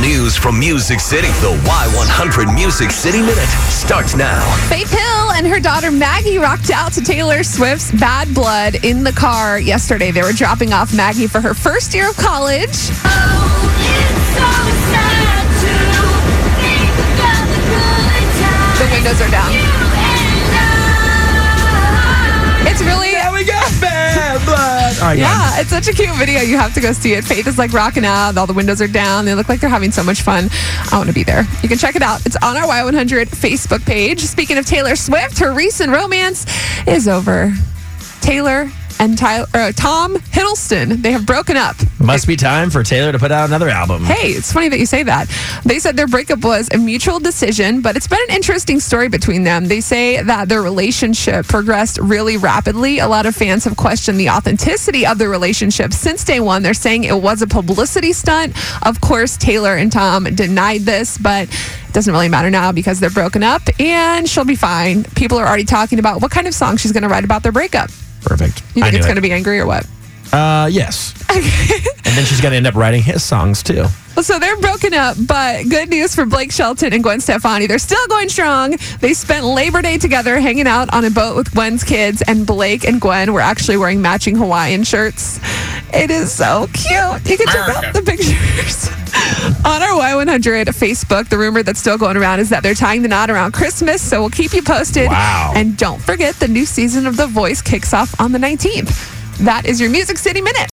the news from Music City. The Y100 Music City Minute starts now. Faith Hill and her daughter Maggie rocked out to Taylor Swift's Bad Blood in the car yesterday. They were dropping off Maggie for her first year of college. The windows are down. Blood. All right. Yeah, it's such a cute video. You have to go see it. Faith is like rocking out. All the windows are down. They look like they're having so much fun. I want to be there. You can check it out. It's on our Y100 Facebook page. Speaking of Taylor Swift, her recent romance is over. Taylor and Tyler, uh, Tom Hiddleston, they have broken up. Must be time for Taylor to put out another album. Hey, it's funny that you say that. They said their breakup was a mutual decision, but it's been an interesting story between them. They say that their relationship progressed really rapidly. A lot of fans have questioned the authenticity of the relationship since day one. They're saying it was a publicity stunt. Of course, Taylor and Tom denied this, but it doesn't really matter now because they're broken up and she'll be fine. People are already talking about what kind of song she's going to write about their breakup. Perfect. You think it's it. going to be angry or what? Uh, yes. and then she's going to end up writing his songs too. So they're broken up, but good news for Blake Shelton and Gwen Stefani. They're still going strong. They spent Labor Day together hanging out on a boat with Gwen's kids, and Blake and Gwen were actually wearing matching Hawaiian shirts. It is so cute. You can check out the pictures. On our Y100 Facebook, the rumor that's still going around is that they're tying the knot around Christmas, so we'll keep you posted. Wow. And don't forget, the new season of The Voice kicks off on the 19th. That is your Music City Minute.